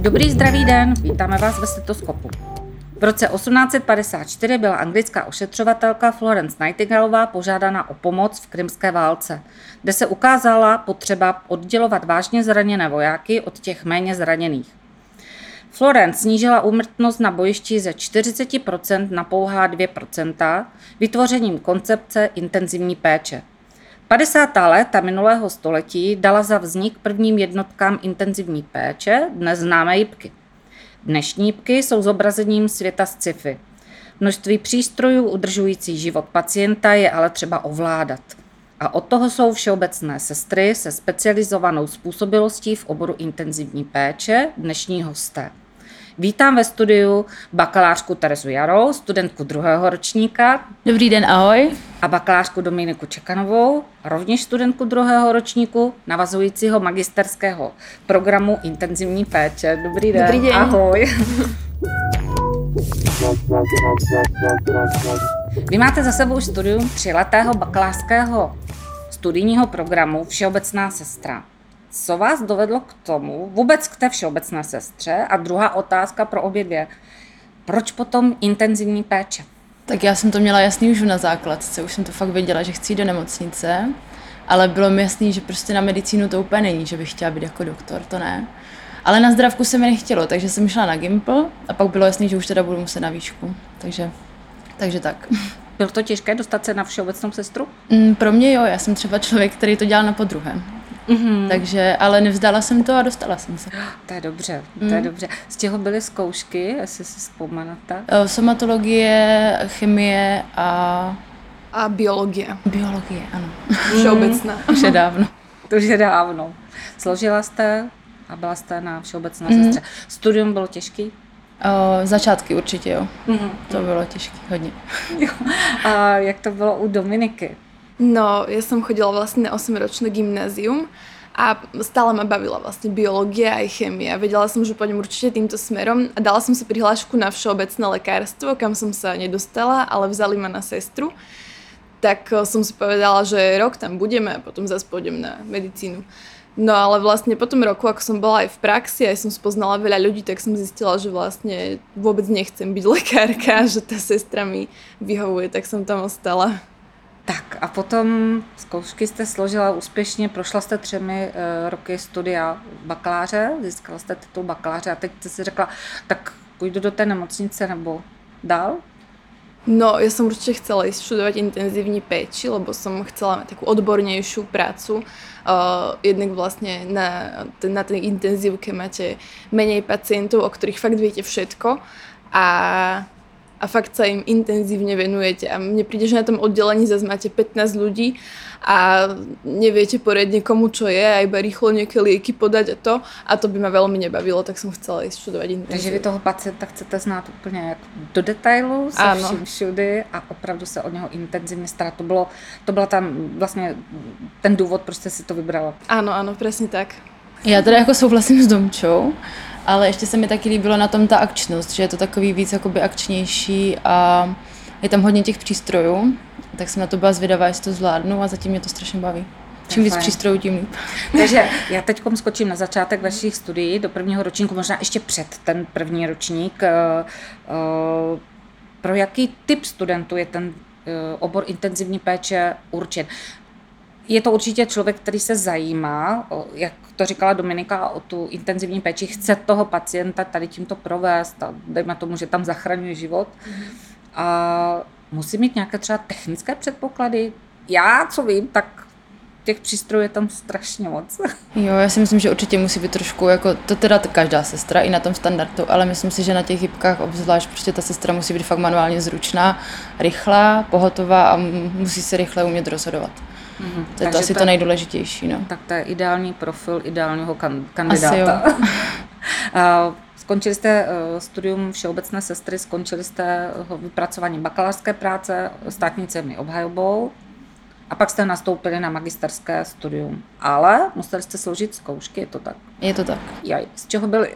Dobrý zdravý den, vítáme vás ve stetoskopu. V roce 1854 byla anglická ošetřovatelka Florence Nightingaleová požádána o pomoc v krymské válce, kde se ukázala potřeba oddělovat vážně zraněné vojáky od těch méně zraněných. Florence snížila úmrtnost na bojišti ze 40% na pouhá 2% vytvořením koncepce intenzivní péče. 50. léta minulého století dala za vznik prvním jednotkám intenzivní péče, dnes známé jipky. Dnešní jipky jsou zobrazením světa z sci-fi. Množství přístrojů udržující život pacienta je ale třeba ovládat. A od toho jsou všeobecné sestry se specializovanou způsobilostí v oboru intenzivní péče, dnešní hosté. Vítám ve studiu bakalářku Terezu Jarou, studentku druhého ročníka. Dobrý den, ahoj. A bakalářku Dominiku Čekanovou, rovněž studentku druhého ročníku, navazujícího magisterského programu intenzivní péče. Dobrý den. Dobrý den. Ahoj. Vy máte za sebou studium tříletého bakalářského studijního programu Všeobecná sestra. Co vás dovedlo k tomu, vůbec k té všeobecné sestře? A druhá otázka pro obě dvě. Proč potom intenzivní péče? Tak já jsem to měla jasný už na základce, už jsem to fakt věděla, že chci jít do nemocnice, ale bylo mi jasný, že prostě na medicínu to úplně není, že bych chtěla být jako doktor, to ne. Ale na zdravku se mi nechtělo, takže jsem šla na Gimpl a pak bylo jasný, že už teda budu muset na výšku. Takže, takže tak. Bylo to těžké dostat se na všeobecnou sestru? Mm, pro mě jo, já jsem třeba člověk, který to dělal na podruhé. Mm-hmm. Takže, ale nevzdala jsem to a dostala jsem se. To je dobře, to je dobře. Z čeho byly zkoušky, jestli si vzpomenete? Eh, Somatologie, chemie a A biologie. biologie, ano. Všeobecná. Už je dávno. To už je dávno. Složila jste a byla jste na všeobecné mm-hmm. sestře. Studium bylo těžký? O, začátky určitě, jo. Mm-hmm. To bylo těžké, hodně. Jo. A jak to bylo u Dominiky? No, ja som chodila vlastne na 8-ročné gymnázium a stále ma bavila vlastne biológia aj chémia. Vedela som, že pôjdem určite týmto smerom a dala som si prihlášku na všeobecné lekárstvo, kam som sa nedostala, ale vzali ma na sestru. Tak eh, som si povedala, že rok tam budeme a potom zase pôjdem na medicínu. No ale vlastne po tom roku, ako som bola aj v praxi, aj som spoznala veľa ľudí, tak som zistila, že vlastne vôbec nechcem byť lekárka, že tá sestra mi vyhovuje, tak som tam ostala. Tak a potom zkoušky jste složila úspěšně, prošla jste třemi uh, roky studia bakaláře, získala jste titul bakaláře a teď jste si řekla, tak půjdu do té nemocnice nebo dál? No, ja som určite chcela ísť študovať intenzívní péči, lebo som chcela mať takú odbornejšiu prácu. Uh, jednak vlastne na, na tej intenzívke máte menej pacientov, o ktorých fakt viete všetko a, a fakt sa im intenzívne venujete. A mne príde, že na tom oddelení zase máte 15 ľudí a neviete poriadne komu čo je a iba rýchlo nejaké lieky podať a to. A to by ma veľmi nebavilo, tak som chcela ísť študovať intenzívku. Takže vy toho pacienta chcete znát úplně jak do detailu, se Ano. vším všudy a opravdu se o něho intenzivně starat. To, bylo, to byla tam vlastně ten důvod, proč jste si to vybrala. Áno, áno, presne tak. Já teda jako souhlasím s Domčou, ale ještě se mi taky líbilo na tom ta akčnost, že je to takový víc jakoby akčnější a je tam hodně těch přístrojů, tak jsem na to byla zvědavá, jestli to zvládnu a zatím mě to strašně baví. Čím víc přístrojů, tím líp. Takže já teď skočím na začátek vašich studií do prvního ročníku, možná ještě před ten první ročník. Eh, eh, Pro jaký typ studentů je ten eh, obor intenzivní péče určen? Je to určitě člověk, který se zajímá, jak to říkala Dominika, o tu intenzivní péči, chce toho pacienta tady tímto provést a dejme tomu, že tam zachraňuje život. A musí mít nějaké třeba technické předpoklady. Já, co vím, tak těch přístrojů je tam strašně moc. Jo, já si myslím, že určitě musí být trošku, jako to teda každá sestra i na tom standardu, ale myslím si, že na těch hybkách obzvlášť prostě ta sestra musí být fakt manuálně zručná, rychlá, pohotová a musí se rychle umět rozhodovat. Mhm. To je to asi to- to nejdůležitější, no. Tak to je ideální profil ideálního kan- Asi kandidáta. jo. A Skončili jste eh, studium všeobecné sestry, skončili jste ho vypracování bakalářské práce, státní ceny obhajobou a pak jste nastoupili na magisterské studium. Ale museli jste složit zkoušky, je to tak? Je to tak. Jaj, z čeho byly?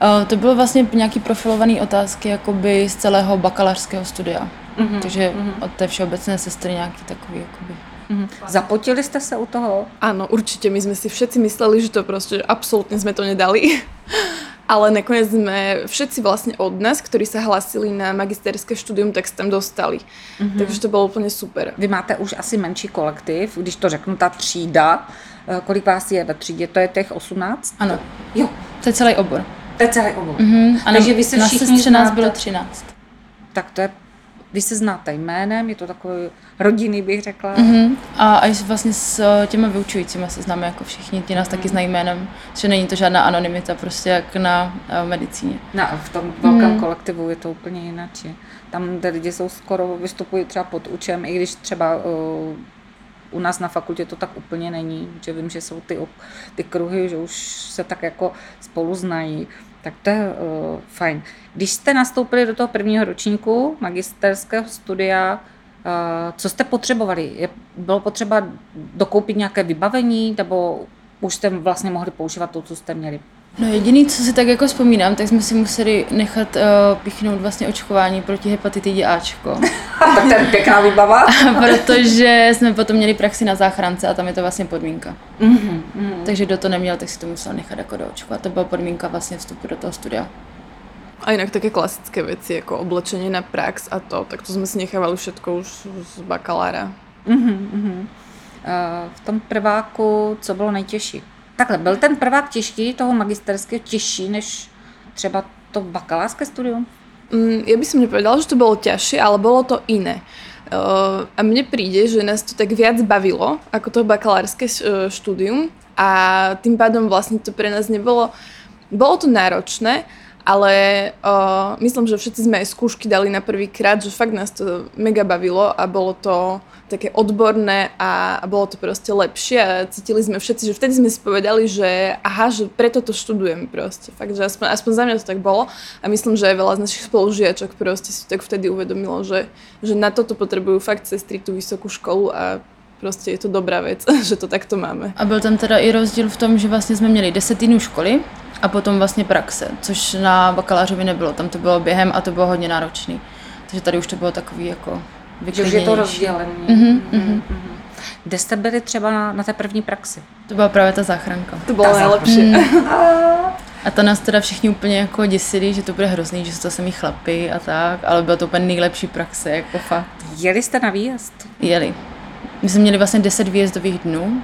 O, to bylo vlastně nějaký profilované otázky jakoby z celého bakalářského studia. Mhm, Mm-hmm. Takže mm-hmm. od té všeobecné sestry nějaký takový jakoby Mhm. Zapotili jste se u toho? Áno, určite. My sme si všetci mysleli, že to proste, že absolútne sme to nedali. Ale nakoniec sme všetci vlastne od nás, ktorí sa hlasili na magisterské štúdium, tak tam dostali. Mm-hmm. Takže to bylo úplně super. Vy máte už asi menší kolektiv, když to řeknu, ta třída. Eh, Kolik vás je ve třídě? To je těch 18? Ano, Jo, to je celý obor. to je celý obor. Mhm. A Takže vy se na všichni sestře nás bylo 13. Tak to je, vy se znáte jménem, je to takový rodinný, bych řekla. Mhm. A, a i vlastně s eh, těma vyučujícíma se známe jako všichni, ti nás taky znají jménem, že není to žádná anonymita, prostě jak na uh, medicíně. Na, v tom velkém kolektivu je to úplně jinak. Tam ty lidi jsou skoro, vystupují třeba pod učem, i když třeba uh, u nás na fakultě to tak úplně není, že vím, že jsou ty, ty kruhy, že už se tak jako spolu znají, tak to je uh, fajn. Když jste nastoupili do toho prvního ročníku magisterského studia, uh, co jste potřebovali? Je, bylo potřeba dokoupit nějaké vybavení, nebo už jste vlastně mohli používat to, co jste měli? No jediný, co si tak jako vzpomínám, tak jsme si museli nechat uh, píchnout vlastně očkování proti hepatitidě Ačko, tak to je pěkná výbava. protože jsme potom měli praxi na záchrance a tam je to vlastně podmínka. mm-hmm. Takže kdo to neměl, tak si to musel nechat jako doočkovat. To byla podmínka vlastně vstupu do toho studia. A inak také klasické veci, ako oblečenie na prax a to, tak to sme si nechávali všetko už z bakalára. Uh, v tom prváku, co bylo nejtěžší? Takhle, byl ten prvák těžký, toho magisterského těžší, než třeba to bakalářské studium? Mm, ja by som nepovedala, že to bolo ťažšie, ale bolo to iné. Uh, a mne príde, že nás to tak viac bavilo ako to bakalárske uh, štúdium a tým pádom vlastne to pre nás nebolo... Bolo to náročné, ale uh, myslím, že všetci sme aj skúšky dali na prvý krát, že fakt nás to mega bavilo a bolo to také odborné a, a bolo to proste lepšie a cítili sme všetci, že vtedy sme si povedali, že aha, že preto to študujem proste. Fakt, že aspoň, aspoň za mňa to tak bolo a myslím, že aj veľa z našich spolužiačok proste si tak vtedy uvedomilo, že, že na toto potrebujú fakt sestry tú vysokú školu a prostě je to dobrá věc, že to takto máme. A byl tam teda i rozdíl v tom, že vlastně jsme měli 10 týdnů školy a potom vlastně praxe, což na bakalářovi nebylo. Tam to bylo během a to bylo hodně náročný. Takže tady už to bylo takový jako Že už je to rozdělené. Mhm, mhm. Kde jste byli třeba na, na té první praxi? To byla právě ta záchranka. To bylo Ta nejlepší. A to nás teda všichni úplně jako děsili, že to bude hrozný, že jsou to samý chlapy a tak, ale byla to úplně nejlepší praxe, jako fakt. Jeli jste na výjezd? Jeli. My jsme měli vlastně 10 výjezdových dnů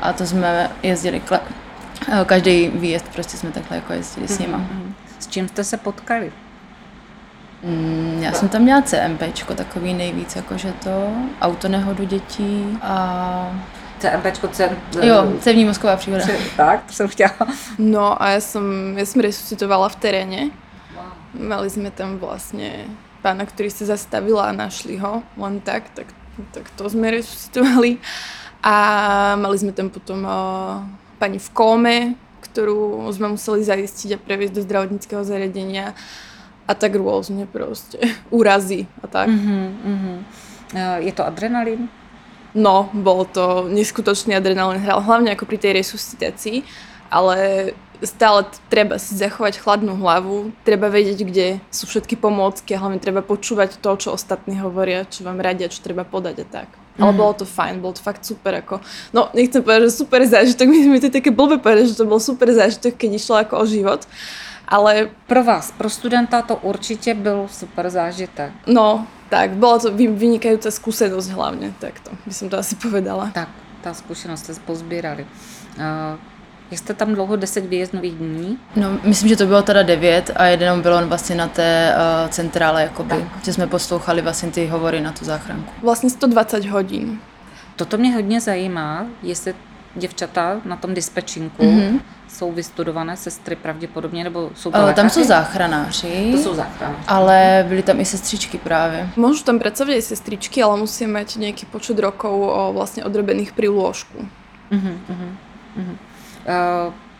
a to jsme jezdili, každý výjezd prostě jsme takhle jako jezdili s nima. S čím jste se potkali? Mm, já jsem tam měla CMPčko, takový nejvíc, jakože to, autonehodu dětí a CMPčko, C... jo, cévní mozková příhoda. Tak, to jsem chtěla. No a ja som, ja som resuscitovala v teréne. Mali sme tam vlastne pána, ktorý sa zastavil a našli ho len tak, tak, tak to sme resuscitovali. A mali sme tam potom uh, pani v kóme, ktorú sme museli zaistiť a previesť do zdravotníckého zariadenia a tak rôzne proste. Úrazy a tak. Mhm, mhm. Eh, Je to adrenalin? No, bol to neskutočný adrenalín, hral hlavne ako pri tej resuscitácii, ale stále treba si zachovať chladnú hlavu, treba vedieť, kde sú všetky pomôcky a hlavne treba počúvať to, čo ostatní hovoria, čo vám radia, čo treba podať a tak. Ale bolo to fajn, bolo to fakt super ako, no nechcem povedať, že super zážitok, my sme to také blbé povedať, že to bol super zážitok, keď išlo ako o život, ale Pro vás, pro studenta to určitě byl super zážitek. no, tak, bola to vy- vynikajúca skúsenosť hlavne, takto by som to asi povedala. Tak, ta zkušenost jste pozbírali. Uh, jak jste tam dlouho 10 výjezdnových dní? No, myslím, že to bylo teda devět a jeden byl vlastně na té uh, centrále, jakoby, že jsme poslouchali vlastně ty hovory na tu záchranku. Vlastne 120 hodín. Toto mě hodně zajímá, jestli děvčata na tom dispečinku Mhm. mm-hmm. jsou vystudované sestry pravděpodobně, nebo jsou to Uh, tam jsou záchranáři, To jsou záchranáři. ale byly tam i sestřičky právě. Môžu tam pracovať aj sestričky, ale musia mať nejaký počet rokov o, vlastne odrobených pri lôžku. Uh,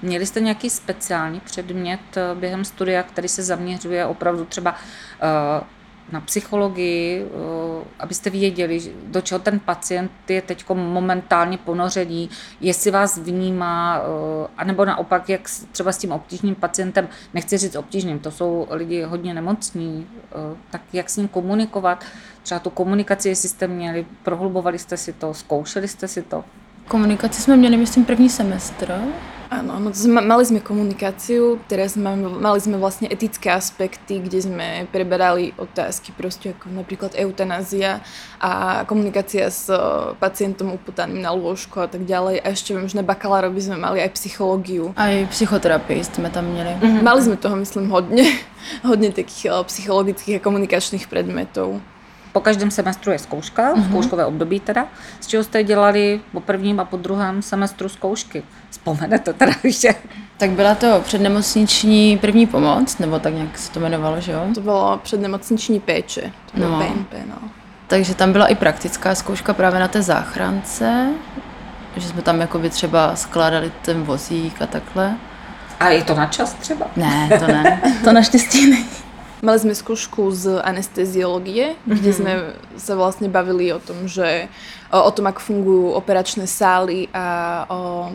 měli jste nějaký speciální předmět eh, během studia, který se zaměřuje opravdu třeba uh, na psychologii, eh, abyste věděli, do čeho ten pacient je teď momentálně ponořený, jestli vás vnímá, eh, anebo naopak, jak třeba s tím obtížným pacientem, nechci říct obtížným, to jsou lidi hodně nemocní, eh, tak jak s ním komunikovat, třeba tu komunikaci, jestli jste měli, prohlubovali jste si to, zkoušeli jste si to? Komunikaci jsme měli, myslím, první semestr. Áno, no mali sme komunikáciu, teraz máme, mali sme vlastne etické aspekty, kde sme preberali otázky proste ako napríklad eutanázia a komunikácia s pacientom upotaným na lôžko a tak ďalej. A ešte viem, že na bakalárovi sme mali aj psychológiu. A i psychoterapii jsme tam měli. Mm-hmm. Mali sme toho, myslím, hodne, hodne takých psychologických a komunikačných predmetov. Po každém semestru je zkouška, mm-hmm. zkouškové období teda. Z čeho jste dělali po prvním a po druhém semestru zkoušky? Vzpomenete teda ještě? Tak byla to přednemocniční první pomoc, nebo tak nějak se to jmenovalo, že jo? To bylo přednemocniční péče, to bylo No. PNP, no. Takže tam byla i praktická zkouška právě na té záchrance, že jsme tam jakoby třeba skládali ten vozík a takhle. A je to na čas třeba? Ne, to ne. To naštěstí není. Mali sme skúšku z anesteziológie, mm-hmm. kde sme sa vlastne bavili o tom, že o, o tom, ako fungujú operačné sály a o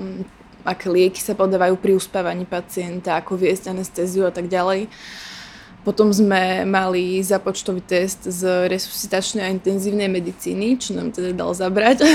aké lieky sa podávajú pri uspávaní pacienta, ako viesť anestéziu a tak ďalej. Potom sme mali započtový test z resuscitačnej a intenzívnej medicíny, čo nám teda dal zabrať.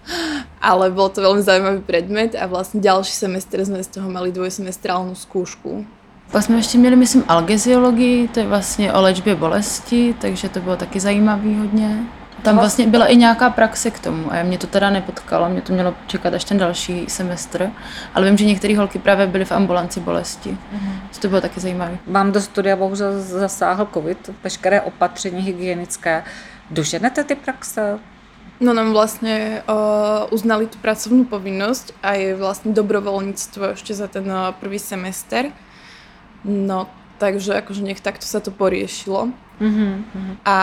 Ale bol to veľmi zaujímavý predmet a vlastne ďalší semestr sme z toho mali dvojsemestrálnu skúšku. Pak jsme ještě měli, myslím, algeziologii, to je vlastně o léčbě bolesti, takže to bylo taky zajímavý hodně. Tam vlastně byla i nějaká praxe k tomu a mě to teda nepotkalo, mě to mělo čekat až ten další semestr, ale vím, že některé holky právě byly v ambulanci bolesti, mm-hmm. to bylo taky zajímavé. Vám do studia bohužel zasáhl covid, veškeré opatření hygienické. Doženete ty praxe? No nám vlastne uh, uznali tú pracovnú povinnosť a je vlastne dobrovoľníctvo ešte za ten uh, prvý semester. No, takže akože nech takto sa to poriešilo. Mm-hmm. A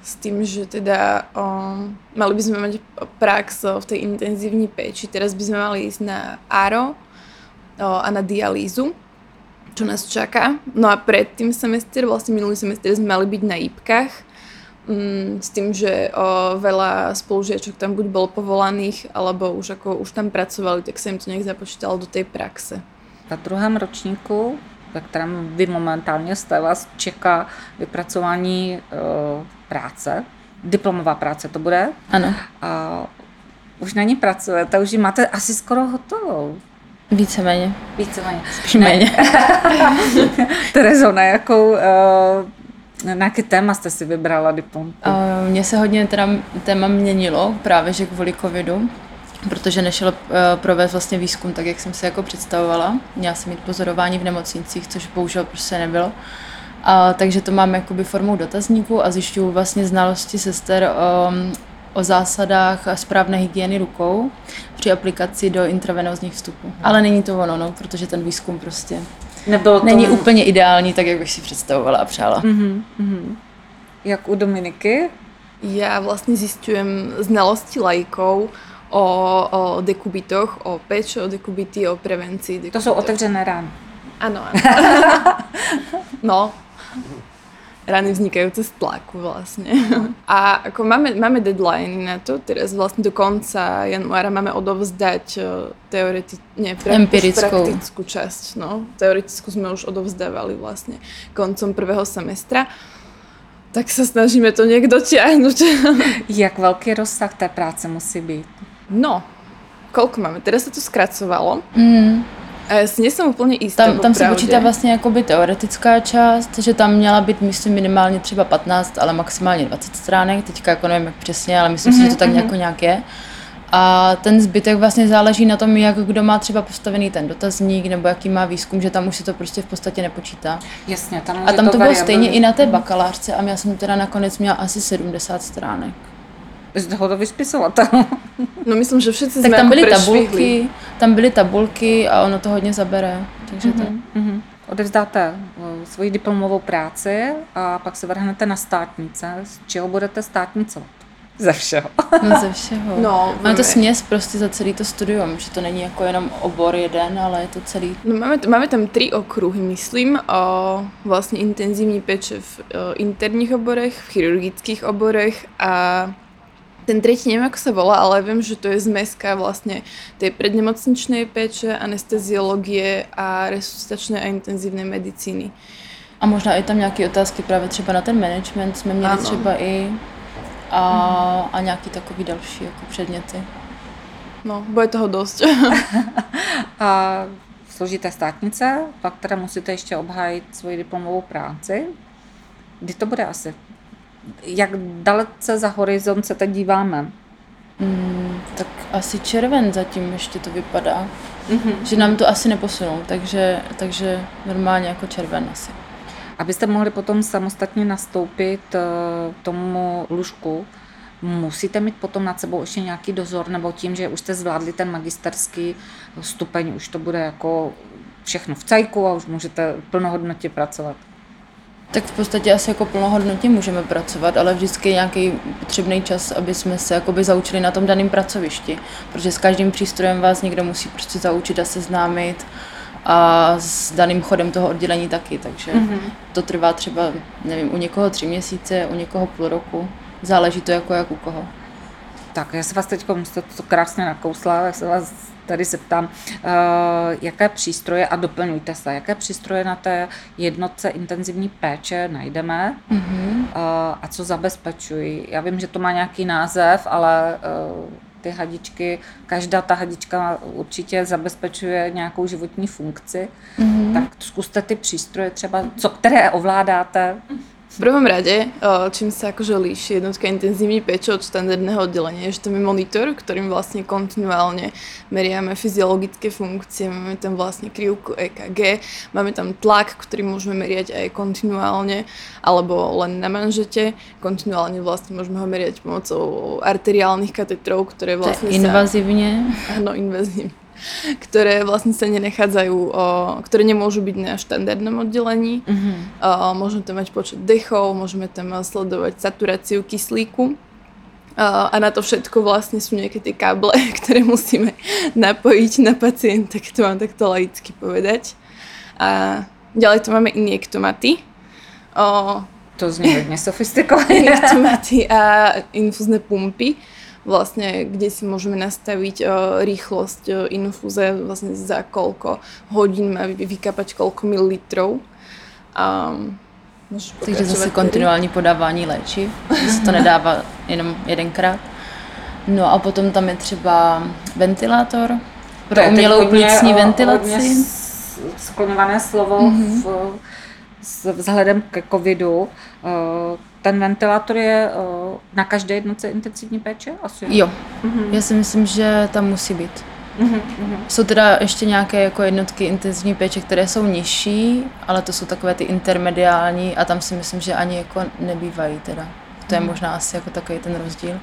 s tým, že teda um, mali by sme mať prax v tej intenzívnej péči. Teraz by sme mali ísť na ARO a na dialýzu, čo nás čaká. No a pred tým semester, vlastne minulý semester sme mali byť na IPkách, Mm, s tým, že o, veľa spolužiačok tam buď bolo povolaných, alebo už ako už tam pracovali, tak sa im to nejak započítalo do tej praxe. Na druhém ročníku, ve kterém vy momentálně jste, vás čeká vypracování e, práce, diplomová práce to bude. Ano, A už na ní pracujete, už ji máte asi skoro hotovou. víceméně, Víceméně. spíš méně. Terezo, na jakou, e, na jaké téma jste si vybrala diplom? A Mně se hodně teda téma měnilo, právě že kvůli covidu, protože nešel eh, provést vlastně výzkum tak, jak jsem si jako představovala. Měla jsem mít pozorování v nemocnicích, což bohužel prostě nebylo. A, takže to mám jakoby formou dotazníku a zjišťuju vlastně znalosti sester o, o zásadách správné hygieny rukou při aplikaci do intravenózních vstupů. Ale není to ono, no, protože ten výzkum prostě Nebylo to... není úplně ideální, tak jak bych si představovala a přála. Mhm, mhm. Jak u Dominiky? Ja vlastne zistujem znalosti lajkov o, o dekubitoch, o péče o dekubity, o prevencii dekubitov. To jsou otevřené rány. Áno, áno. no, rany vznikajúce z tlaku vlastne. A ako máme, máme deadline na to, teraz vlastne do konca januára máme odovzdať eh, teoreti- nie, pra- Empirickou. praktickú časť. No. Teoretickú sme už odovzdávali vlastne koncom prvého semestra. Tak sa snažíme to nejak dotiahnuť. Jak velký rozsah té práce musí být? No, koľko máme? Teraz sa to skracovalo. Mm. A ja si nie som úplne istá. Tam, tam se počítá vlastně jakoby teoretická část, že tam měla být, myslím, minimálně třeba 15, ale maximálně 20 stránek. Teďka jako nevím, jak přesně, ale myslím si, že to tak nějak, nějak je. A ten zbytek vlastně záleží na tom, jak kdo má třeba postavený ten dotazník, nebo jaký má výzkum, že tam už si to prostě v podstatě nepočítá. Jasně, tam A tam to bylo stejně i na té bakalářce a já jsem teda nakonec měla asi 70 stránek. Z hodový spisovatel. No myslím, že všetci Tak sme tam ako byly prešvihli. tabulky, tam byly tabulky a ono to hodně zabere. Takže to... Mhm. Odevzdáte eh, svoji diplomovou práci a pak se vrhnete na státnice. Z čeho budete státnicovat? ze všeho. No ze všeho. No, Máme to směs prostě za celý to studium, že to není jako jenom obor jeden, ale je to celý. No, máme, máme tam tri okruhy, myslím, o vlastne intenzívní peče v o, interních oborech, v chirurgických oborech a ten tretí neviem, ako sa volá, ale viem, že to je zmeska vlastne tej prednemocničnej peče, anesteziologie a resuscitačné a intenzívnej medicíny. A možná i tam nějaké otázky právě třeba na ten management jsme měli Ano. třeba i a, a nějaký takový další jako předměty. No, bude toho dosť. A složité státnice, pak teda musíte ještě obhájit svoji diplomovou práci. Kdy to bude asi? Jak dalece za horizont se teď díváme? Mm, tak asi červen zatím ještě to vypadá, mm-hmm. že nám to asi neposunou, takže, takže normálně jako červen asi. Abyste mohli potom samostatně nastoupit eh, tomu lůžku, musíte mít potom nad sebou ještě nějaký dozor, nebo tím, že už jste zvládli ten magisterský stupeň, už to bude jako všechno v cajku a už můžete plnohodnotně pracovat. Tak v podstatě asi jako plnohodnotně můžeme pracovat, ale vždycky je nějaký potřebný čas, aby jsme se jakoby zaučili na tom daném pracovišti, protože s každým přístrojem vás někdo musí prostě zaučit a seznámit a s daným chodem toho oddělení taky, takže mm-hmm. to trvá třeba, nevím, u někoho tři měsíce, u někoho půl roku, záleží to jako jak u koho. Tak, já se vás teď, jste to krásně nakousla, tak se vás tady se ptám, uh, jaké přístroje, a doplňujte se, jaké přístroje na té jednotce intenzivní péče najdeme mm-hmm. a co zabezpečují. Já vím, že to má nějaký název, ale uh, ty hadičky, každá ta hadička určitě zabezpečuje nějakou životní funkci, mm-hmm. tak zkuste ty přístroje třeba, co, které ovládáte, V prvom rade, o, čím sa akože líši jednotka intenzívnej péče od štandardného oddelenia, je, že tam je monitor, ktorým vlastne kontinuálne meriame fyziologické funkcie, máme tam vlastne krivku EKG, máme tam tlak, ktorý môžeme meriať aj kontinuálne, alebo len na manžete. Kontinuálne vlastne môžeme ho meriať pomocou arteriálnych katetrov, ktoré To vlastne je invazivně. sa... Áno, invazívne ktoré vlastne sa nenachádzajú, o, ktoré nemôžu byť na štandardnom oddelení. Mhm. Uh, môžeme tam mať počet dechov, môžeme tam sledovať saturáciu kyslíku. A na to všetko vlastne sú nejaké tie káble, ktoré musíme napojiť na pacienta, keď to mám takto laicky povedať. A ďalej tu máme injektomaty. Uh, to zní hodně sofistikovaně. injektomaty a infúzne pumpy, vlastne, kde si môžeme nastaviť uh, rýchlosť uh, infúze vlastne za koľko hodín má vy- vykapať koľko mililitrov. Um, Takže zase kontinuální podávání léčiv, že se to nedává jenom jedenkrát. No a potom tam je třeba ventilátor pro umělou plicní ventilaci. Skloňované slovo mm-hmm. v, s vzhledem ke covidu. Ten ventilátor je eh, na každé jednotce intenzivní péče? Asi. Jo, já si myslím, že tam musí být. Jsou teda ještě nějaké jako jednotky intenzivní péče, které jsou nižší, ale to jsou takové ty intermediální a tam si myslím, že ani jako nebývají teda. To je možná asi jako takový ten rozdíl.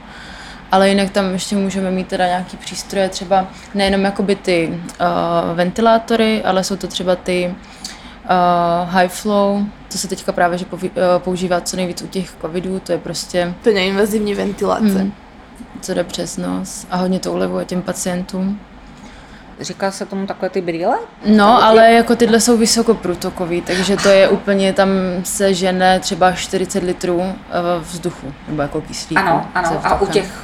Ale jinak tam ještě můžeme mít teda nějaký přístroje, třeba nejenom jakoby ty uh, ventilátory, ale jsou to třeba ty uh, high flow, to se teďka právě že poví, uh, používá co nejvíc u těch covidů, to je prostě To je neinvazívní ventiláce. Hmm. co jde přes nos a hodně to ulevuje těm pacientům. Říká se tomu takové ty brýle? No, ale jako tyhle jsou vysokoprůtokový, takže to je úplně, tam se žene třeba 40 litrů eh, vzduchu, nebo jako kyslíku. Ano, ano. A u těch...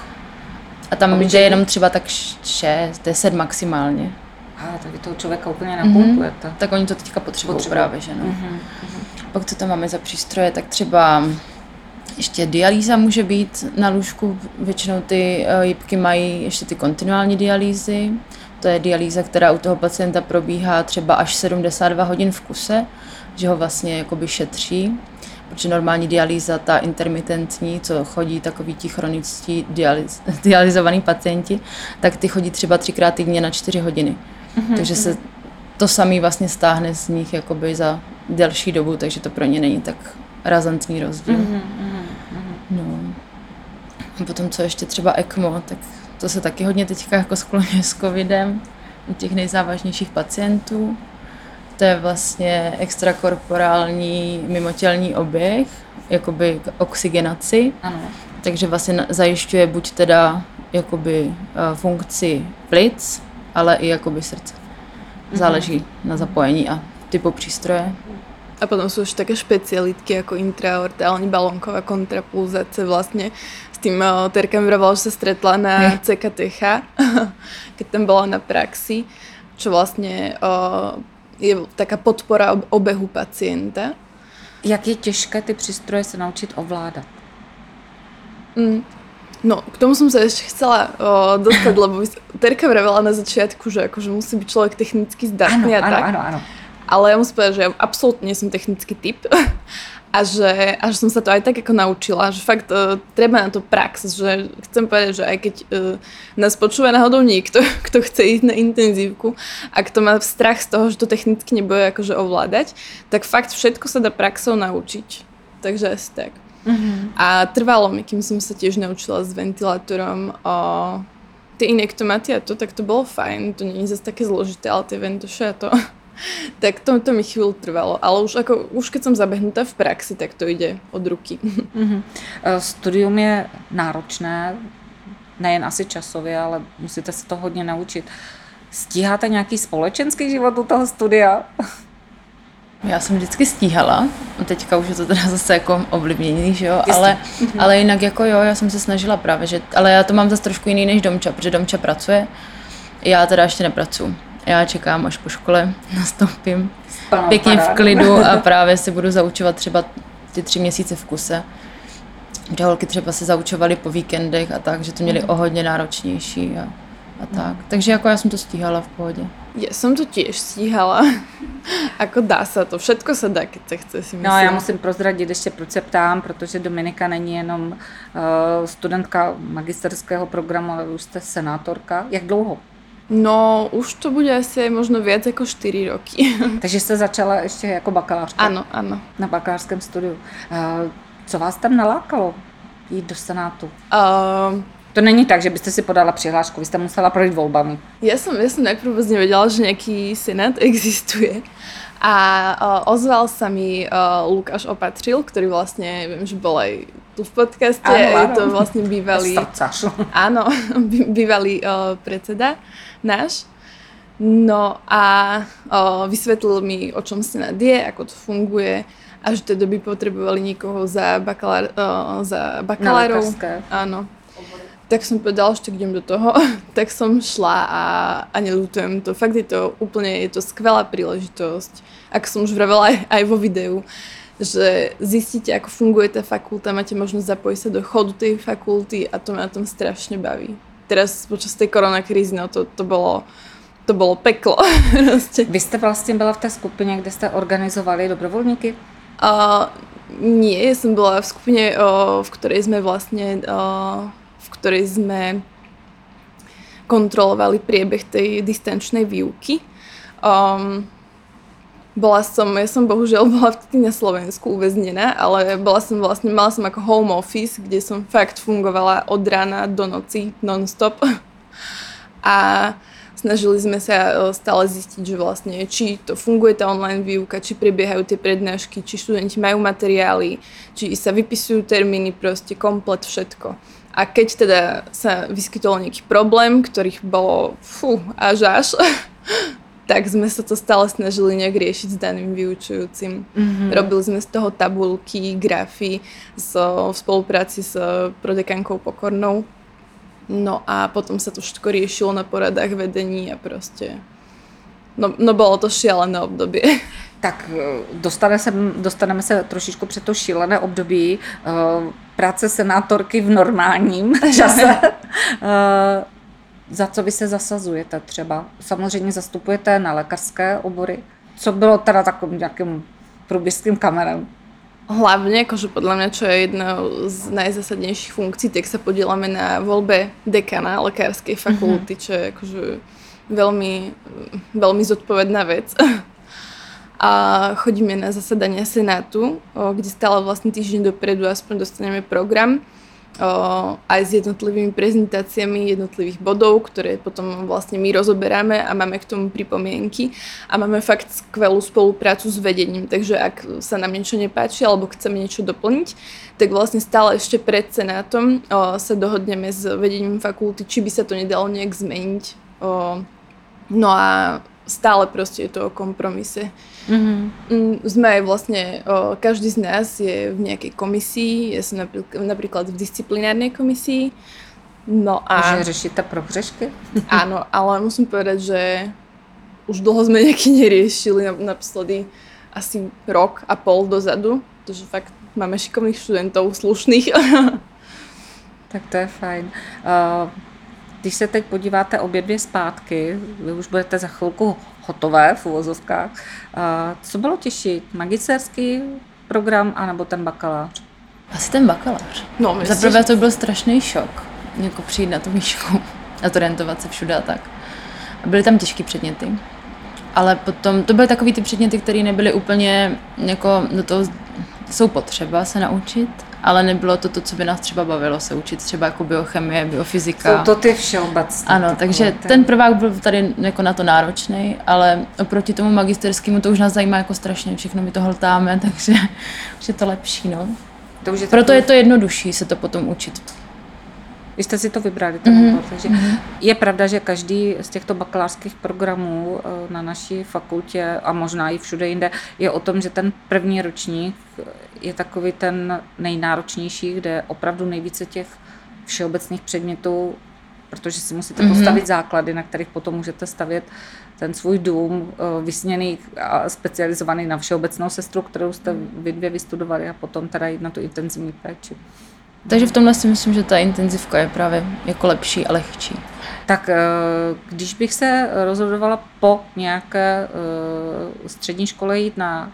A tam jde jenom třeba tak 6, 10 maximálně. A tady toho člověka úplně napumpujete. Tak oni to teďka potřebují Potřebují. právě, že no. Pak co tam máme za přístroje, tak třeba ještě dialýza může být na lůžku, většinou ty eh, jipky mají ještě ty kontinuální dialýzy, to je dialýza, která u toho pacienta probíhá třeba až 72 hodin v kuse, že ho vlastně jakoby šetří, protože normální dialýza, ta intermitentní, co chodí takový ti chroničtí dialyz, dialyzovaní pacienti, tak ty chodí třeba třikrát týdně na čtyři hodiny. Mm-hmm. Takže se to samý vlastně stáhne z nich jakoby za delší dobu, takže to pro ně není tak razantní rozdíl. Mm-hmm. No. A potom co ještě třeba ECMO, tak to se taky hodně teďka jako skloňuje s covidem u těch nejzávažnějších pacientů. To je vlastně extrakorporální mimotělní oběh, jakoby k oxygenaci. Ano. takže vlastně zajišťuje buď teda jakoby eh, funkci plic, ale i jakoby srdce. Záleží na zapojení a typu přístroje. A potom sú už také špecialitky ako intraortálne balónková kontrapulzácia vlastne s tým uh, Terka mi vravala, že sa stretla na CKTH, keď tam bola na praxi, čo vlastne uh, je taká podpora ob- obehu pacienta. Jak je těžké ty přístroje se naučit ovládat? Mm. No, k tomu som sa ešte chcela uh, dostať, lebo Terka vravela na začiatku, že akože musí byť človek technicky Ano, zdatný a ano, tak. ano, ano. Ale ja musím povedať, že ja absolútne nie som technický typ a že, a že som sa to aj tak ako naučila, že fakt uh, treba na to prax, že chcem povedať, že aj keď uh, nás počúva náhodou niekto, kto chce ísť na intenzívku a kto má strach z toho, že to technicky nebude akože ovládať, tak fakt všetko sa dá praxou naučiť. Takže asi tak. Mhm. A trvalo mi, kým som sa tiež naučila s ventilátorom o tie inektomaty a to, tak to bolo fajn. To nie je zase také zložité, ale tie ventoše a to... tak to, to mi chvíľu trvalo. Ale už, ako, už keď som zabehnutá v praxi, tak to ide od ruky. Mhm. Eh, Studium je náročné, nejen asi časově, ale musíte se to hodně naučit. Stíháte nějaký společenský život u toho studia? Já jsem vždycky stíhala, a teďka už je to teda zase jako ovlivnění, že jo, ale, ale jinak jako jo, já jsem se snažila právě, že, ale já to mám zase trošku jiný než Domča, protože Domča pracuje, já teda ještě nepracuji. Já čekám, až po škole nastoupím Plnou pěkně v parádu. klidu a právě si budu zaučovat třeba ty tři měsíce v kuse. Že holky třeba se zaučovaly po víkendech a tak, že to měli o hodně náročnější a, a tak. Takže jako já jsem to stíhala v pohodě. Ja som to tiež stíhala. ako dá sa to. Všetko sa dá, keď sa chce, si myslím. No já musím prozradit ještě, proč se ptám, protože Dominika není jenom uh, studentka magisterského programu, ale už jste senátorka. Jak dlouho? No, už to bude asi možno viac ako 4 roky. Takže jste začala ještě jako bakalářka áno, áno. na bakalářském studiu. Uh, co vás tam nalákalo jít do Senátu? Uh, To není tak, že byste si podala přihlášku, vy jste musela projít volbami. Ja som, ja som najprv vôbec nevedela, že nejaký senát existuje. A uh, ozval sa mi uh, Lukáš Opatřil, ktorý vlastne, viem, že bol aj tu v podcaste. Áno, Je to vlastne bývalý, áno, bí- bývalý uh, predseda náš. No a uh, vysvetlil mi, o čom senát je, ako to funguje a že teda by potrebovali niekoho za, bakalár, uh, za bakalárov. Áno. Tak som povedala, že tak idem do toho. tak som šla a, a nelutujem to. Fakt je to úplne, je to skvelá príležitosť. Ako som už vravela aj, aj vo videu, že zistíte, ako funguje tá fakulta, máte možnosť zapojiť sa do chodu tej fakulty a to ma na tom strašne baví. Teraz počas tej koronakrízy, no to, to bolo to bolo peklo. Proste. Vy jste vlastně byla v té skupině, kde jste organizovali dobrovolníky? Uh, nie, ja som bola v skupine, uh, v ktorej sme vlastne, uh, ktorej sme kontrolovali priebeh tej distančnej výuky. Um, bola som, ja som bohužiaľ bola vtedy na Slovensku uväznená, ale bola som vlastne, mala som ako home office, kde som fakt fungovala od rána do noci non-stop. A snažili sme sa e, stále zistiť, že vlastne či to funguje tá online výuka, či prebiehajú tie prednášky, či študenti majú materiály, či sa vypisujú termíny, proste komplet všetko. A keď teda sa vyskytol nejaký problém, ktorých bolo fú, až až, tak sme sa to stále snažili nejak riešiť s daným vyučujúcim. Mm-hmm. Robili sme z toho tabulky, grafy so, v spolupráci s prodekankou Pokornou. No a potom sa to všetko riešilo na poradách vedení a proste... No, no bolo to šialené obdobie. Tak eh, dostane se, dostaneme se trošičku před to šílené období eh, práce senátorky v normálním čase. Eh, Za co vy se zasazujete třeba? Samozřejmě zastupujete na lékařské obory. Co bylo teda takovým nějakým průběžským kamerem? Hlavne, akože podľa mňa, čo je jedna z najzásadnejších funkcií, tak sa podielame na voľbe dekana lekárskej fakulty, čo je akože veľmi, veľmi zodpovedná vec. A chodíme na zasadania Senátu, kde stále vlastne týždeň dopredu aspoň dostaneme program aj s jednotlivými prezentáciami jednotlivých bodov, ktoré potom vlastne my rozoberáme a máme k tomu pripomienky a máme fakt skvelú spoluprácu s vedením, takže ak sa nám niečo nepáči alebo chceme niečo doplniť, tak vlastne stále ešte pred senátom o, sa dohodneme s vedením fakulty, či by sa to nedalo nejak zmeniť. O, no a stále proste je to o kompromise. Mm, Sme aj vlastne, o, každý z nás je v nejakej komisii, ja som napríklad, napríklad v disciplinárnej komisii, no a Že řešíte prohřešky? áno, ale musím povedať, že už dlho sme nejaký neriešili, na- naposledy asi rok a pol dozadu, protože fakt máme šikovných študentov, slušných. Tak to je fajn. Uh, Když se teď podíváte obě dvě zpátky, vy už budete za chvilku hotové v uvozovkách, co bylo těžší, magisterský program anebo ten bakalář? Asi ten bakalář. No, Za myslím, prvé že- to byl strašný šok, jako přijít na tu výšku a zorientovat se všude a tak. A byly tam těžké předměty. Ale potom, to byly takový ty předměty, které nebyly úplně jako do toho, jsou potřeba se naučit, ale nebylo to to, co by nás třeba bavilo se učit, třeba jako biochemie, biofyzika. Jsou to ty všeobecné. Ano, takže ty- ten prvák byl tady jako na to náročný, ale oproti tomu magisterskému to už nás zajímá jako strašně, všechno my to hltáme, takže už je to lepší, no. to už je Proto takový- je to jednodušší se to potom učit. Vy jste si to vybrali, ten Mhm, obor, takže je pravda, že každý z těchto bakalářských programů eh, na naší fakultě a možná i všude jinde je o tom, že ten první ročník je takový ten nejnáročnější, kde je opravdu nejvíce těch všeobecných předmětů, protože si musíte Mhm. postavit základy, na kterých potom můžete stavět ten svůj dům eh, vysněný a specializovaný na všeobecnou sestru, kterou jste vy dvě vystudovali a potom teda jít na tu intenzivní péči. Takže v tomhle si myslím, že ta intenzivka je právě jako lepší a lehčí. Tak eh, když bych se rozhodovala po nějaké eh, střední škole jít na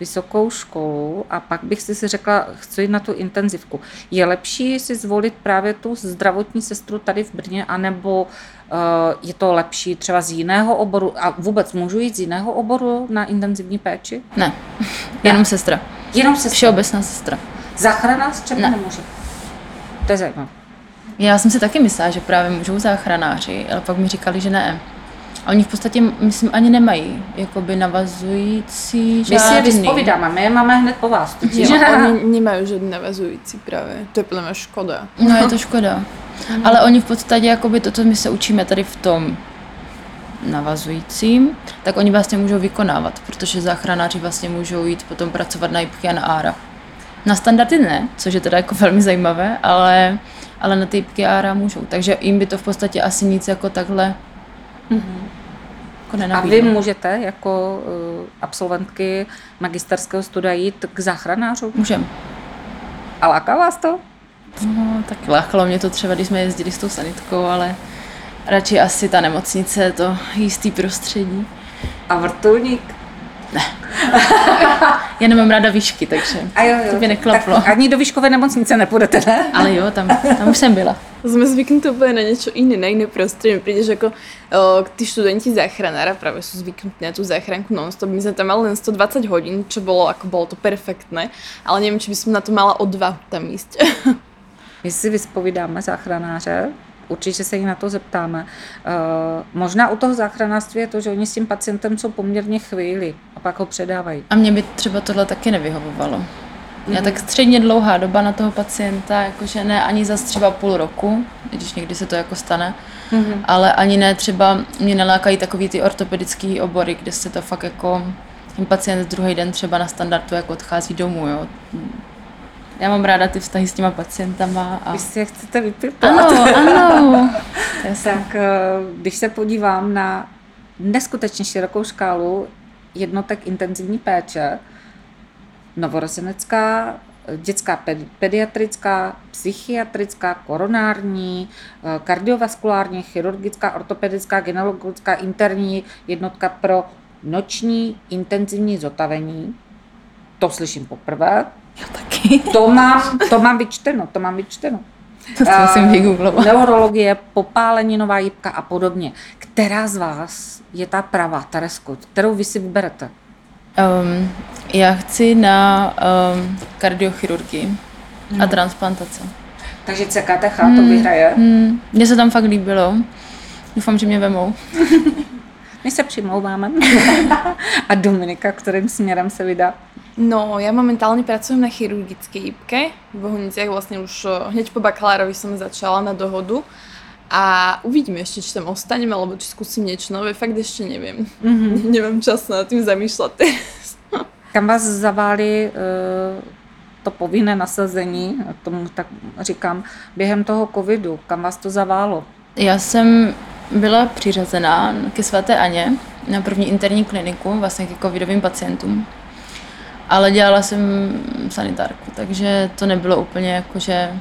vysokou školu a pak bych si řekla, chci jít na tu intenzivku. Je lepší si zvolit právě tu zdravotní sestru tady v Brně, anebo eh, je to lepší třeba z jiného oboru a vůbec můžu jít z jiného oboru na intenzivní péči? Ne, jenom sestra. Jenom se Všeobecná sestra. Záchranář třeba Ne. nemůže. To je zajímavé. Já jsem si taky myslela, že právě můžou záchranáři, ale pak mi říkali, že ne. A oni v podstatě, myslím, ani nemají jakoby navazující My si je žádný. vyspovídáme, my je máme hned po vás. Jo, oni nemají žádný navazující právě. To je podle mě škoda. No je to škoda. Ale oni v podstatě, jakoby to, co my se učíme tady v tom navazujícím, tak oni vlastně můžou vykonávat, protože záchranáři vlastně můžou jít potom pracovat na IPky a na ARA. Na standardy ne, což je teda jako velmi zajímavé, ale, ale na ty ARA můžou. Takže jim by to v podstatě asi nic jako takhle jako A vy můžete jako uh, absolventky magisterského studia jít k záchranářům? Můžem. A láká vás to? No, tak lákalo mě to třeba, když jsme jezdili s tou sanitkou, ale radši asi ta nemocnice, to jistý prostředí. A vrtulník? Já nemám ráda výšky, takže A jo, jo. to by neklaplo. Tak ani do výškové nemocnice nepůjdete, ne? Ale jo, tam, tam už jsem byla. Sme zvyknutí úplne na niečo iné, na iné prostredie. Príde, že ako o, tí študenti záchranára práve sú zvyknutí na tú záchranku non-stop. My sme tam mali len 120 hodín, čo bolo, ako bolo to perfektné, ale neviem, či by som na to mala odvahu tam ísť. My si vyspovídáme záchranáře, určitě se jí na to zeptáme. Uh, možná u toho záchranářství je to, že oni s tím pacientem jsou poměrně chvíli a pak ho předávají. A mě by třeba tohle taky nevyhovovalo. Já tak středně dlouhá doba na toho pacienta, jakože ne ani za třeba půl roku, když někdy se to jako stane, mm-hmm. ale ani ne třeba, mě nelákají takový ty ortopedický obory, kde se to fakt jako, ten pacient druhý den třeba na standardu jako odchází domů, jo. Já mám ráda ty vztahy s těma pacientama a... Vy si je chcete vypiplat. Ano, ano. Tak eh, když se podívám na neskutečně širokou škálu jednotek intenzivní péče, novorozenecká, dětská pedi- pediatrická, psychiatrická, koronární, eh, kardiovaskulární, chirurgická, ortopedická, gynekologická, interní jednotka pro noční intenzivní zotavení. To slyším poprvé. Já taky. To mám, to mám vyčteno, to mám vyčteno. To Eh, musím vygooglovat. Neurologie, popáleninová jibka a podobně. Která z vás je ta pravá, Teresko, kterou vy si vyberete? Um, já chci na um, kardiochirurgii a transplantace. Takže CKTH to vyhraje. Hmm, mně se tam fakt líbilo. Doufám, že mě vemou. My se přimlouváme. A Dominika, kterým směrem se vydá? No, ja momentálne pracujem na chirurgickej IPke v Bohuniciach, vlastne už eh, hneď po bakalárovi som začala na dohodu a uvidíme ešte, či tam ostanem, alebo či skúsim niečo nové, fakt ešte neviem. Mm-hmm. Nemám čas nad tým zamýšľať teraz. Kam vás zaváli e, to povinné nasazení, tomu tak říkám, během toho covidu, kam vás to zaválo? Já jsem byla přiřazená ke svaté Aně na první interní kliniku, vlastně ke covidovým pacientům. Ale dělala jsem sanitárku, takže to nebylo úplně jako, že...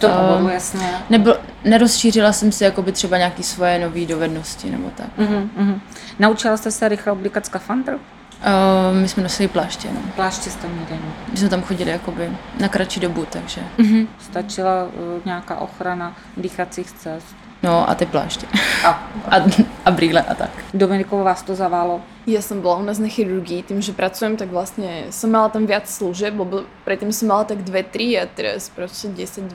To eh, oboru, jasně. Nebylo, nerozšířila jsem si jakoby třeba nějaké svoje nové dovednosti nebo tak. Uh-huh, uh-huh. Naučila jste se rychle oblíkat skafandr? Uh, my jsme nosili pláště, no. Pláště jste měli. no. My jsme tam chodili jakoby na kratší dobu, takže... Uh-huh. Stačila uh, nějaká ochrana dýchacích cest. No a ty pláště. A A, a brýle a tak. Dominiku, vás to zaválo? Ja som bola u nás na chirurgii, tým, že pracujem, tak vlastne som mala tam viac služieb, lebo predtým som mala tak 2-3 a teraz proste 10-12.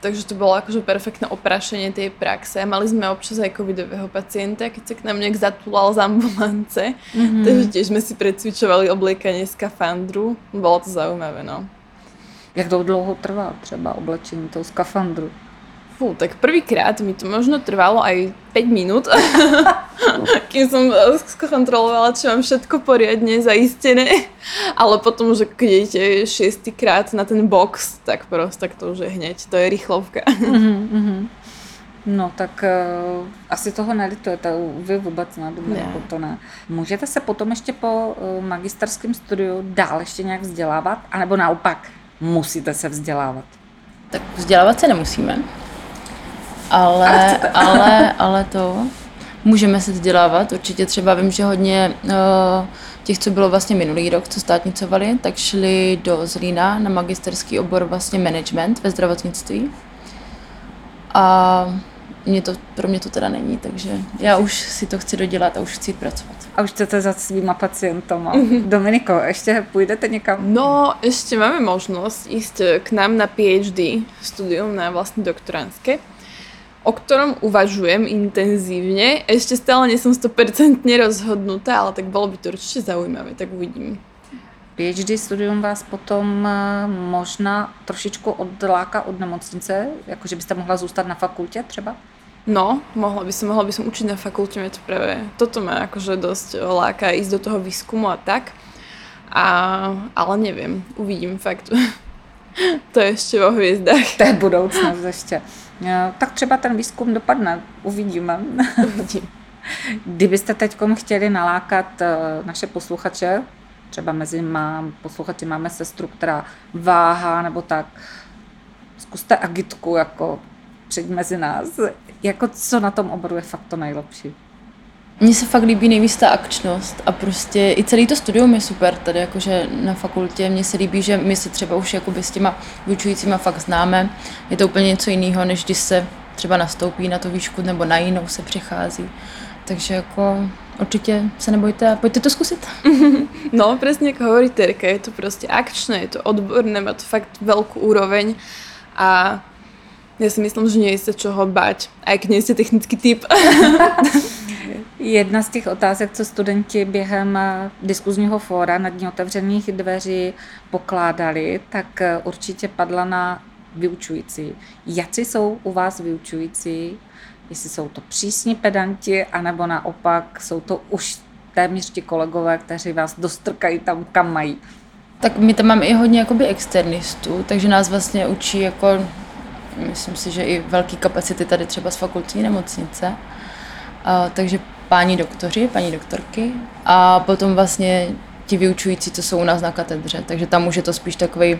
Takže to bolo akože perfektné oprášenie tej praxe. Mali sme občas aj covidového pacienta, keď sa k nám nejak zatúlal z ambulance. Mm-hmm. Takže tiež sme si predcvičovali obliekanie skafandru. Bolo to zaujímavé, no. Jak to dlouho trvá třeba oblečení toho skafandru? Fú, tak prvýkrát mi to možno trvalo aj 5 minút, kým som eh, skontrolovala, či mám všetko poriadne zaistené. Ale potom, že keď idete šiestýkrát na ten box, tak proste tak to už je hneď, to je rýchlovka. Mm-hmm. No tak uh, asi toho nelitujete, vy vůbec ne, Ne. to ne. Můžete se potom ještě po uh, magisterském studiu dál ještě nějak vzdělávat? A nebo naopak, musíte se vzdělávat? Tak vzdělávat se nemusíme. Ale, ale, ale to můžeme se vzdělávat. Určitě třeba vím, že hodně uh, těch, co bylo vlastně minulý rok, co státnicovali, tak šli do Zlína na magisterský obor vlastně management ve zdravotnictví. A mě to, pro mě to teda není, takže já už si to chci dodělat a už chci jít pracovat. A už chcete za svýma pacientama. Dominiko, ještě půjdete někam? No, ešte máme možnosť ísť eh, k nám na PhD studium, na vlastne doktorantské, o ktorom uvažujem intenzívne. Ešte stále nie som 100% rozhodnutá, ale tak bolo by to určite zaujímavé, tak uvidím. PhD studium vás potom eh, možná trošičku odláka od nemocnice, jakože byste mohla zůstat na fakultě třeba? No, mohla by som, mohla by som učiť na fakulte, to práve, toto ma akože dosť láka ísť do toho výskumu a tak. A, ale neviem, uvidím fakt. to je ešte vo hviezdách. To je budoucnost ještě. Eh, Tak třeba ten výzkum dopadne, uvidíme. Uvidím. Kdybyste teď chtěli nalákat eh, naše posluchače, třeba mezi má, posluchači máme sestru, která váhá nebo tak, zkuste agitku jako přijď mezi nás. Jako co na tom oboru je fakt to nejlepší. Mně se fakt líbí nejvíc ta akčnost a prostě i celý to studium je super tady jakože na fakultě. Mně se líbí, že my se třeba už jakoby s těma vyučujícíma fakt známe. Je to úplně něco jiného, než když se třeba nastoupí na tu výšku nebo na jinou se přechází. Takže jako určite sa nebojte a pojďte to zkusit. No, presne ako hovorí Terka, je to proste akčné, je to odborné, má to fakt veľkú úroveň a ja si myslím, že nie je sa čoho bať, aj keď nie ste technický typ. Jedna z těch otázek, co studenti během eh, diskuzního fóra na dní otevřených dveří pokládali, tak eh, určitě padla na vyučující. Jaci jsou u vás vyučující? Jestli jsou to přísní pedanti, anebo naopak jsou to už téměř ti kolegové, kteří vás dostrkají tam, kam mají. Tak my tam máme i hodně jakoby externistů, takže nás vlastně učí jako, myslím si, že i velký kapacity tady třeba z fakultní nemocnice. A, takže páni doktoři, paní doktorky a potom vlastně ti vyučující, co jsou u nás na katedře. Takže tam už je to spíš takový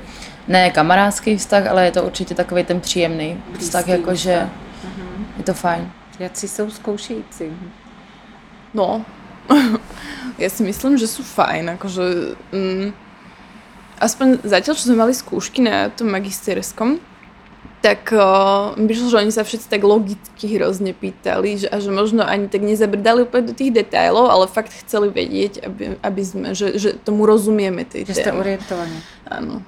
ne kamarádský vztah, ale je to určitě takový ten příjemný vztah, Blízký jakože vztah. je to fajn. Jaci jsou zkoušející? No, ja si myslím, že sú fajn, akože mm, aspoň zatiaľ, čo sme mali skúšky na tom magisterskom, tak uh, vyšlo, že oni sa všetci tak logicky hrozne pýtali že, a že možno ani tak nezabrdali úplne do tých detailov, ale fakt chceli vedieť, aby, aby sme, že, že tomu rozumieme tej Že jste orientovaní. Áno.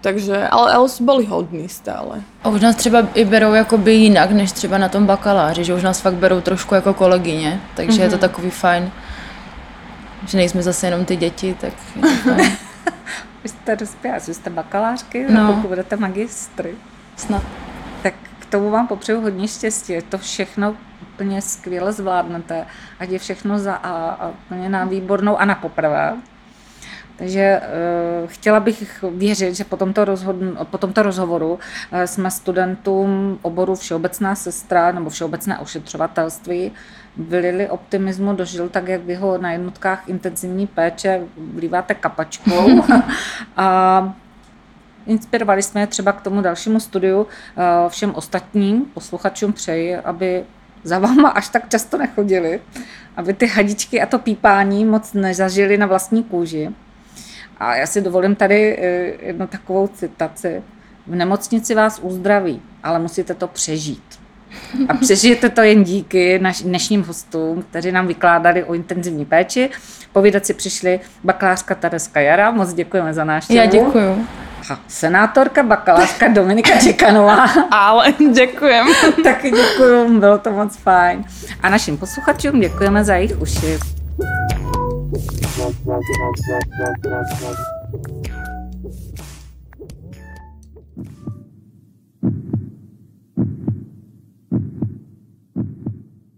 Takže, ale, ale boli hodní stále. A už nás třeba i berou jakoby jinak, než třeba na tom bakaláři, že už nás fakt berou trošku jako kolegyně, takže mm-hmm. je to takový fajn, že nejsme zase jenom ty děti, tak je to fajn. Vy jste dospělá, jste bakalářky, No. pokud budete magistry. Snad. Tak k tomu vám popřeju hodně štěstí, to všechno úplně skvěle zvládnete, ať je všechno za A a úplně na výbornou a na poprvé. Takže uh, chtěla bych věřit, že po tomto, rozhodn- po tomto rozhovoru uh, jsme studentům oboru Všeobecná sestra nebo Všeobecné ošetřovatelství vylili optimismu do žil, tak jak vy ho na jednotkách intenzivní péče vlíváte kapačkou. a Inspirovali jsme třeba k tomu dalšímu studiu. Eh, Všem ostatním posluchačům přeji, aby za váma až tak často nechodili, aby ty hadičky a to pípání moc nezažili na vlastní kůži. A já si dovolím tady eh, jednu takovou citaci. V nemocnici vás uzdraví, ale musíte to přežít. A přežijete to jen díky naš, dnešním hostům, kteří nám vykládali o intenzivní péči. Povídat si přišli bakalářka Tereska Jara, moc děkujeme za návštěvu. Já děkuju. A senátorka, bakalářka Dominika Čekanová. Ale děkujem. Taky děkuju, bylo to moc fajn. A našim posluchačům děkujeme za jejich uši.